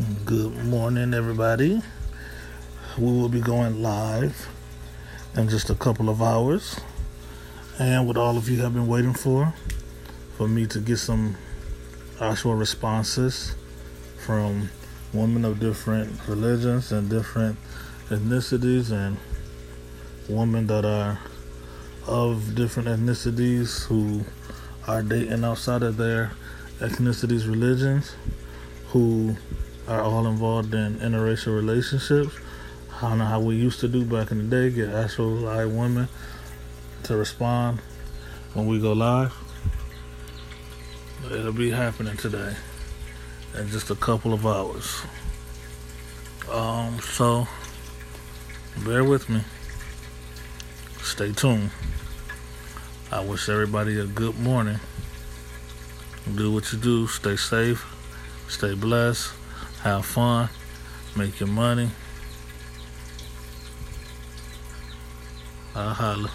Good morning, everybody. We will be going live in just a couple of hours. And what all of you have been waiting for, for me to get some actual responses from women of different religions and different ethnicities and women that are of different ethnicities who are dating outside of their ethnicities, religions, who are all involved in interracial relationships. I don't know how we used to do back in the day, get actual live women to respond when we go live. It'll be happening today in just a couple of hours. Um, so bear with me. Stay tuned. I wish everybody a good morning. Do what you do. Stay safe. Stay blessed. Have fun. Make your money. I'll holla.